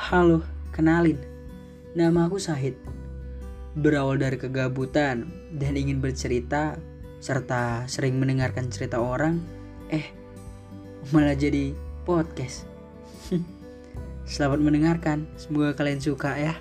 Halo, kenalin. Nama aku Sahid. Berawal dari kegabutan dan ingin bercerita serta sering mendengarkan cerita orang, eh malah jadi podcast. Selamat mendengarkan, semoga kalian suka ya.